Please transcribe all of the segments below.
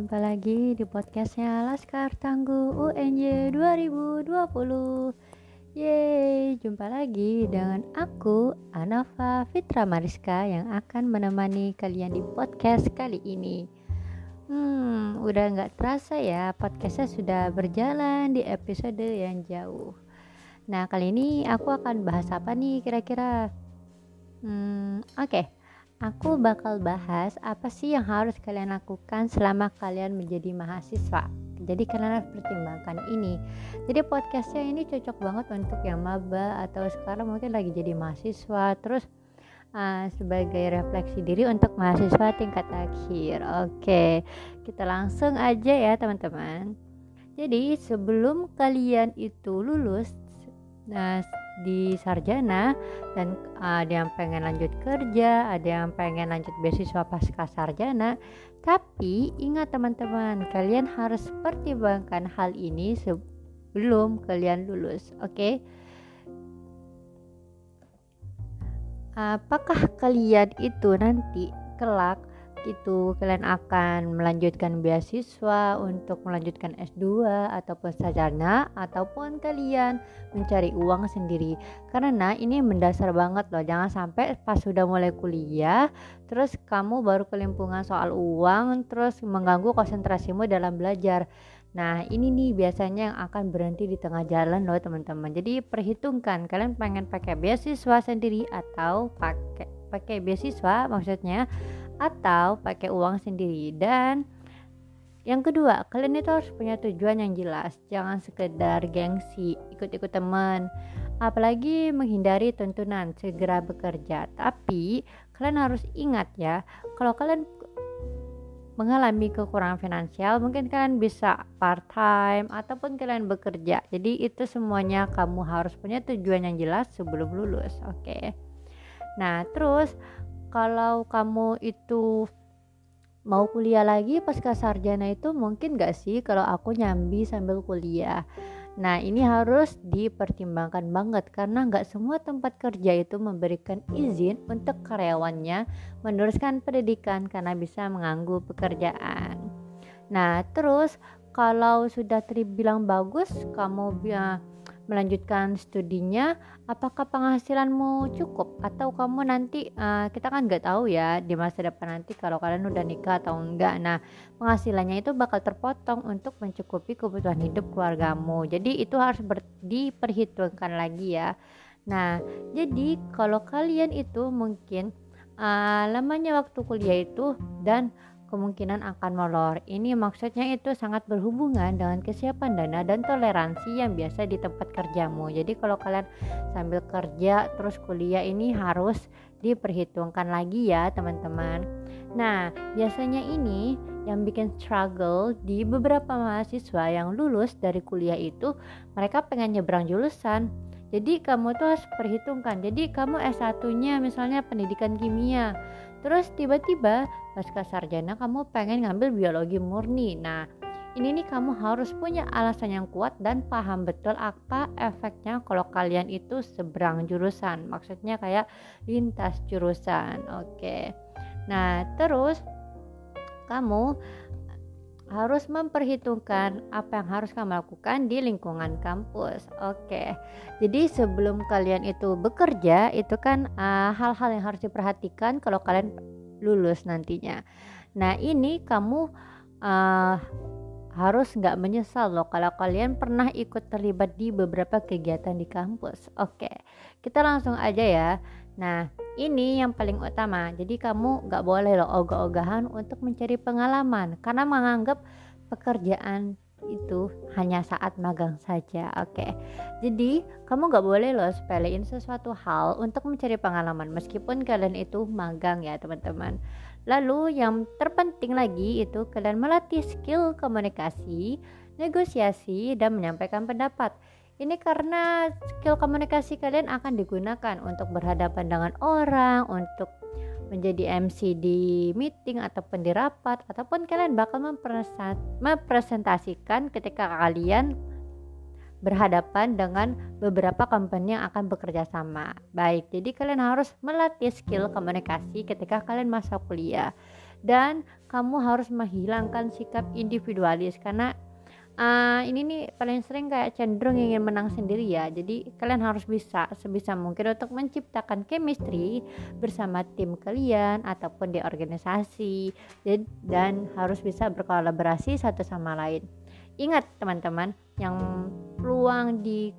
jumpa lagi di podcastnya Laskar Tangguh UNJ 2020 Yeay, jumpa lagi dengan aku Anafa Fitra Mariska yang akan menemani kalian di podcast kali ini. Hmm, udah nggak terasa ya podcastnya sudah berjalan di episode yang jauh. Nah, kali ini aku akan bahas apa nih kira-kira? Hmm, oke. okay Aku bakal bahas apa sih yang harus kalian lakukan selama kalian menjadi mahasiswa. Jadi kalian harus pertimbangkan ini. Jadi podcastnya ini cocok banget untuk yang maba atau sekarang mungkin lagi jadi mahasiswa. Terus uh, sebagai refleksi diri untuk mahasiswa tingkat akhir. Oke, kita langsung aja ya teman-teman. Jadi sebelum kalian itu lulus, nah di sarjana dan ada yang pengen lanjut kerja, ada yang pengen lanjut beasiswa pasca sarjana. Tapi ingat teman-teman, kalian harus pertimbangkan hal ini sebelum kalian lulus, oke? Okay? Apakah kalian itu nanti kelak itu kalian akan melanjutkan beasiswa untuk melanjutkan S2 ataupun sarjana ataupun kalian mencari uang sendiri. Karena ini mendasar banget loh jangan sampai pas sudah mulai kuliah terus kamu baru kelimpungan soal uang terus mengganggu konsentrasimu dalam belajar. Nah ini nih biasanya yang akan berhenti di tengah jalan loh teman-teman. Jadi perhitungkan kalian pengen pakai beasiswa sendiri atau pakai pakai beasiswa maksudnya atau pakai uang sendiri dan yang kedua, kalian itu harus punya tujuan yang jelas. Jangan sekedar gengsi, ikut-ikut teman. Apalagi menghindari tuntunan segera bekerja. Tapi kalian harus ingat ya, kalau kalian mengalami kekurangan finansial, mungkin kalian bisa part time ataupun kalian bekerja. Jadi itu semuanya kamu harus punya tujuan yang jelas sebelum lulus, oke? Okay? Nah, terus kalau kamu itu mau kuliah lagi pasca sarjana itu mungkin gak sih kalau aku nyambi sambil kuliah Nah ini harus dipertimbangkan banget karena nggak semua tempat kerja itu memberikan izin untuk karyawannya meneruskan pendidikan karena bisa mengganggu pekerjaan. Nah terus kalau sudah terbilang bagus kamu melanjutkan studinya apakah penghasilanmu cukup? Atau kamu nanti uh, kita kan nggak tahu ya di masa depan nanti kalau kalian udah nikah atau enggak nah penghasilannya itu bakal terpotong untuk mencukupi kebutuhan hidup keluargamu. Jadi itu harus diperhitungkan lagi ya. Nah jadi kalau kalian itu mungkin uh, lamanya waktu kuliah itu dan kemungkinan akan molor. Ini maksudnya itu sangat berhubungan dengan kesiapan dana dan toleransi yang biasa di tempat kerjamu. Jadi kalau kalian sambil kerja terus kuliah ini harus diperhitungkan lagi ya teman-teman. Nah, biasanya ini yang bikin struggle di beberapa mahasiswa yang lulus dari kuliah itu mereka pengen nyebrang jurusan. Jadi kamu tuh harus perhitungkan. Jadi kamu S1-nya misalnya pendidikan kimia Terus tiba-tiba pasca sarjana kamu pengen ngambil biologi murni. Nah, ini nih kamu harus punya alasan yang kuat dan paham betul apa efeknya kalau kalian itu seberang jurusan. Maksudnya kayak lintas jurusan. Oke. Nah, terus kamu harus memperhitungkan apa yang harus kamu lakukan di lingkungan kampus. Oke, jadi sebelum kalian itu bekerja, itu kan eh, hal-hal uh, yang harus diperhatikan kalau kalian lulus nantinya. Nah, ini kamu uh, harus nggak menyesal loh kalau kalian pernah ikut terlibat di beberapa kegiatan di kampus. Oke, kita langsung aja ya. Nah, ini yang paling utama. Jadi kamu gak boleh loh ogah-ogahan untuk mencari pengalaman karena menganggap pekerjaan itu hanya saat magang saja. Oke. Okay. Jadi, kamu gak boleh loh sepelein sesuatu hal untuk mencari pengalaman meskipun kalian itu magang ya, teman-teman. Lalu yang terpenting lagi itu kalian melatih skill komunikasi, negosiasi dan menyampaikan pendapat. Ini karena skill komunikasi kalian akan digunakan untuk berhadapan dengan orang, untuk menjadi MC di meeting ataupun di rapat ataupun kalian bakal mempresentasikan ketika kalian berhadapan dengan beberapa company yang akan bekerja sama. Baik, jadi kalian harus melatih skill komunikasi ketika kalian masa kuliah. dan kamu harus menghilangkan sikap individualis karena uh, ini nih paling sering kayak cenderung ingin menang sendiri ya jadi kalian harus bisa sebisa mungkin untuk menciptakan chemistry bersama tim kalian ataupun di organisasi dan, harus bisa berkolaborasi satu sama lain. Ingat teman-teman yang peluang di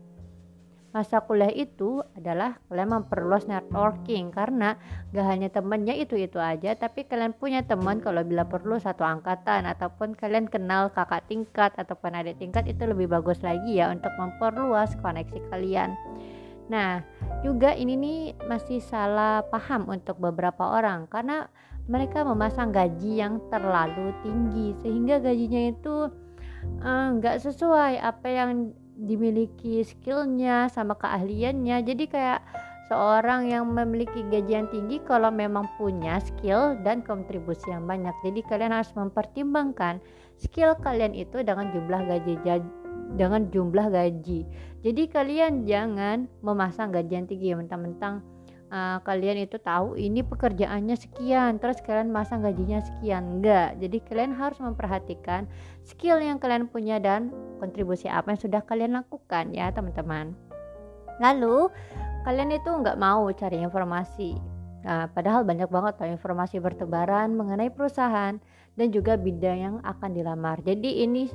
masa kuliah itu adalah kalian memperluas networking karena gak hanya temennya itu-itu aja tapi kalian punya teman kalau bila perlu satu angkatan ataupun kalian kenal kakak tingkat ataupun adik tingkat itu lebih bagus lagi ya untuk memperluas koneksi kalian. Nah juga ini nih masih salah paham untuk beberapa orang karena mereka memasang gaji yang terlalu tinggi sehingga gajinya itu eh, nggak uh, sesuai apa yang dimiliki skillnya sama keahliannya. Jadi kayak seorang yang memiliki gaji yang tinggi kalau memang punya skill dan kontribusi yang banyak. Jadi kalian harus mempertimbangkan skill kalian itu dengan jumlah gaji dengan jumlah gaji. Jadi kalian jangan memasang gaji yang tinggi mentang-mentang uh, kalian itu tahu ini pekerjaannya sekian terus kalian masang gajinya sekian. Enggak. Jadi kalian harus memperhatikan skill yang kalian punya dan kontribusi apa yang sudah kalian lakukan ya teman-teman. Lalu kalian itu nggak mau cari informasi. Nah, padahal banyak banget tuh informasi bertebaran mengenai perusahaan dan juga bidang yang akan dilamar. Jadi ini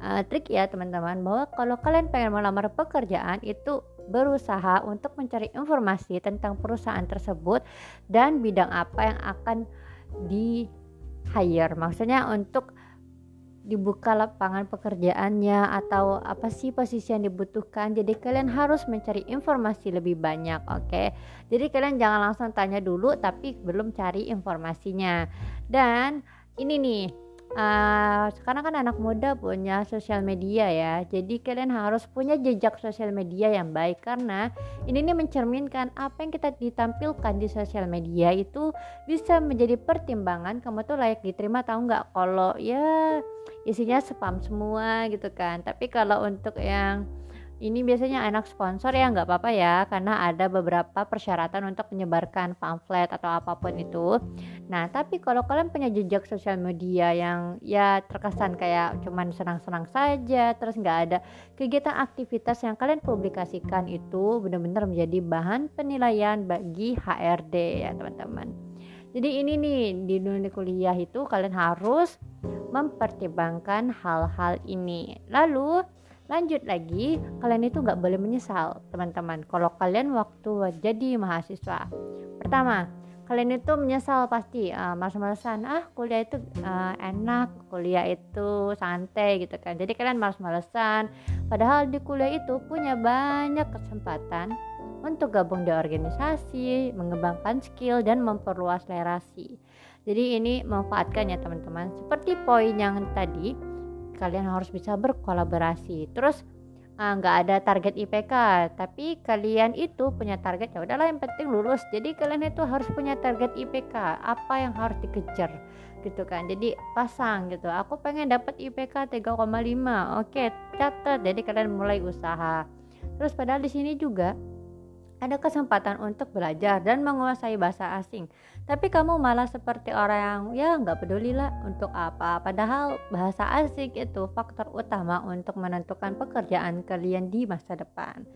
uh, trik ya teman-teman bahwa kalau kalian pengen melamar pekerjaan itu berusaha untuk mencari informasi tentang perusahaan tersebut dan bidang apa yang akan di hire. Maksudnya untuk dibuka lapangan pekerjaannya atau apa sih posisi yang dibutuhkan. Jadi kalian harus mencari informasi lebih banyak oke? Okay? jadi kalian jangan langsung tanya dulu tapi belum cari informasinya. Dan ini nih uh, sekarang kan anak muda punya sosial media ya. Jadi kalian harus punya jejak sosial media yang baik karena ini nih mencerminkan apa yang kita ditampilkan di sosial media itu bisa menjadi pertimbangan kamu tuh layak diterima tahu nggak kalau ya isinya spam semua gitu kan. Tapi kalau untuk yang ini biasanya anak sponsor ya nggak apa-apa ya karena ada beberapa persyaratan untuk menyebarkan pamflet atau apa pun itu. Nah tapi kalau kalian punya jejak sosial media yang ya terkesan kayak cuman senang-senang saja terus nggak ada kegiatan aktivitas yang kalian publikasikan itu benar-benar menjadi bahan penilaian bagi HRD ya teman-teman. Jadi ini nih di dunia kuliah itu kalian harus mempertimbangkan hal-hal ini. Lalu lanjut lagi kalian itu nggak boleh menyesal teman-teman. Kalau kalian waktu jadi mahasiswa. Pertama kalian itu menyesal pasti uh, males-malesan. Ah kuliah itu uh, enak kuliah itu santai gitu kan. Jadi kalian males-malesan. Padahal di kuliah itu punya banyak kesempatan untuk gabung di organisasi mengembangkan skill dan memperluas lerasi jadi ini manfaatkan ya teman-teman. Seperti poin yang tadi kalian harus bisa berkolaborasi. Terus ah, nggak ada target IPK tapi kalian itu punya target ya udahlah yang penting lulus. Jadi kalian itu harus punya target IPK apa yang harus dikejar gitu kan. Jadi pasang gitu. Aku pengen dapat IPK 3,5 oke catat. Jadi kalian mulai usaha. Terus padahal di sini juga ada kesempatan untuk belajar dan menguasai bahasa asing. Tapi kamu malah seperti orang yang ya nggak peduli lah untuk apa. Padahal bahasa asing itu faktor utama untuk menentukan pekerjaan kalian di masa depan.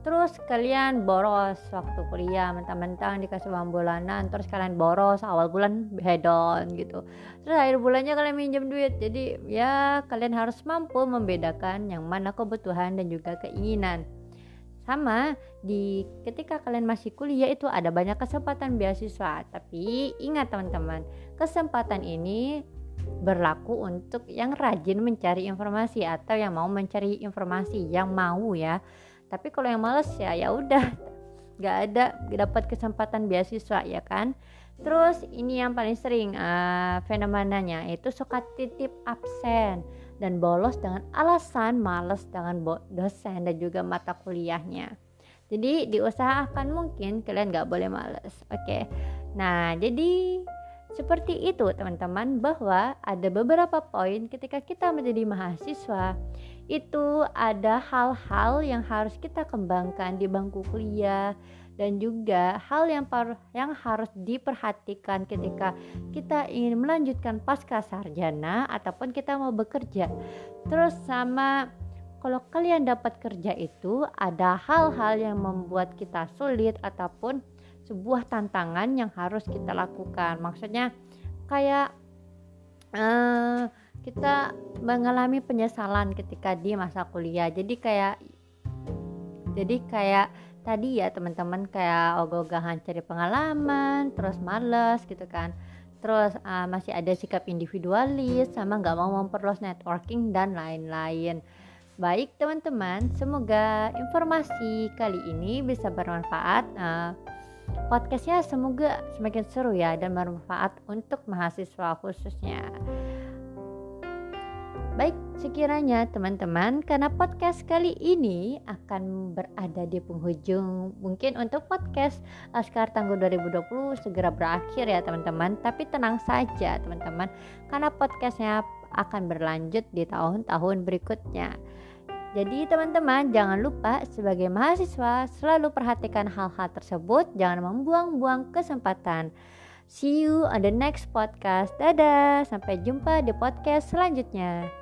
Terus kalian boros waktu kuliah mentang-mentang dikasih uang bulanan terus kalian boros awal bulan hedon gitu. Terus akhir bulannya kalian minjem duit. Jadi ya kalian harus mampu membedakan yang mana kebutuhan dan juga keinginan sama di ketika kalian masih kuliah itu ada banyak kesempatan beasiswa. Tapi ingat teman-teman kesempatan ini berlaku untuk yang rajin mencari informasi atau yang mau mencari informasi yang mau ya. Tapi kalau yang males ya ya udah. Nggak ada dapat kesempatan beasiswa ya kan? Terus ini yang paling sering uh, fenomenanya itu suka titip absen dan bolos dengan alasan males dengan dosen dan juga mata kuliahnya. Jadi diusahakan mungkin kalian gak boleh males. Oke. Okay? Nah, jadi seperti itu teman-teman bahwa ada beberapa poin ketika kita menjadi mahasiswa itu ada hal-hal yang harus kita kembangkan di bangku kuliah dan juga hal yang yang harus diperhatikan ketika kita ingin melanjutkan pasca sarjana ataupun kita mau bekerja. Terus sama kalau kalian dapat kerja itu ada hal-hal yang membuat kita sulit ataupun sebuah tantangan yang harus kita lakukan. Maksudnya kayak uh, kita mengalami penyesalan ketika di masa kuliah. Jadi kayak jadi kayak tadi ya teman-teman kayak ogah-ogahan cari pengalaman terus males gitu kan. Terus uh, masih ada sikap individualis sama nggak mau memperluas networking dan lain-lain. Baik teman-teman semoga informasi kali ini bisa bermanfaat uh, podcastnya semoga semakin seru ya dan bermanfaat untuk mahasiswa khususnya. Baik, sekiranya teman-teman, karena podcast kali ini akan berada di penghujung mungkin untuk podcast Askar Tangguh 2020 segera berakhir ya teman-teman. Tapi tenang saja teman-teman, karena podcastnya akan berlanjut di tahun-tahun berikutnya. Jadi teman-teman jangan lupa sebagai mahasiswa selalu perhatikan hal-hal tersebut, jangan membuang-buang kesempatan. See you on the next podcast. Dadah, sampai jumpa di podcast selanjutnya.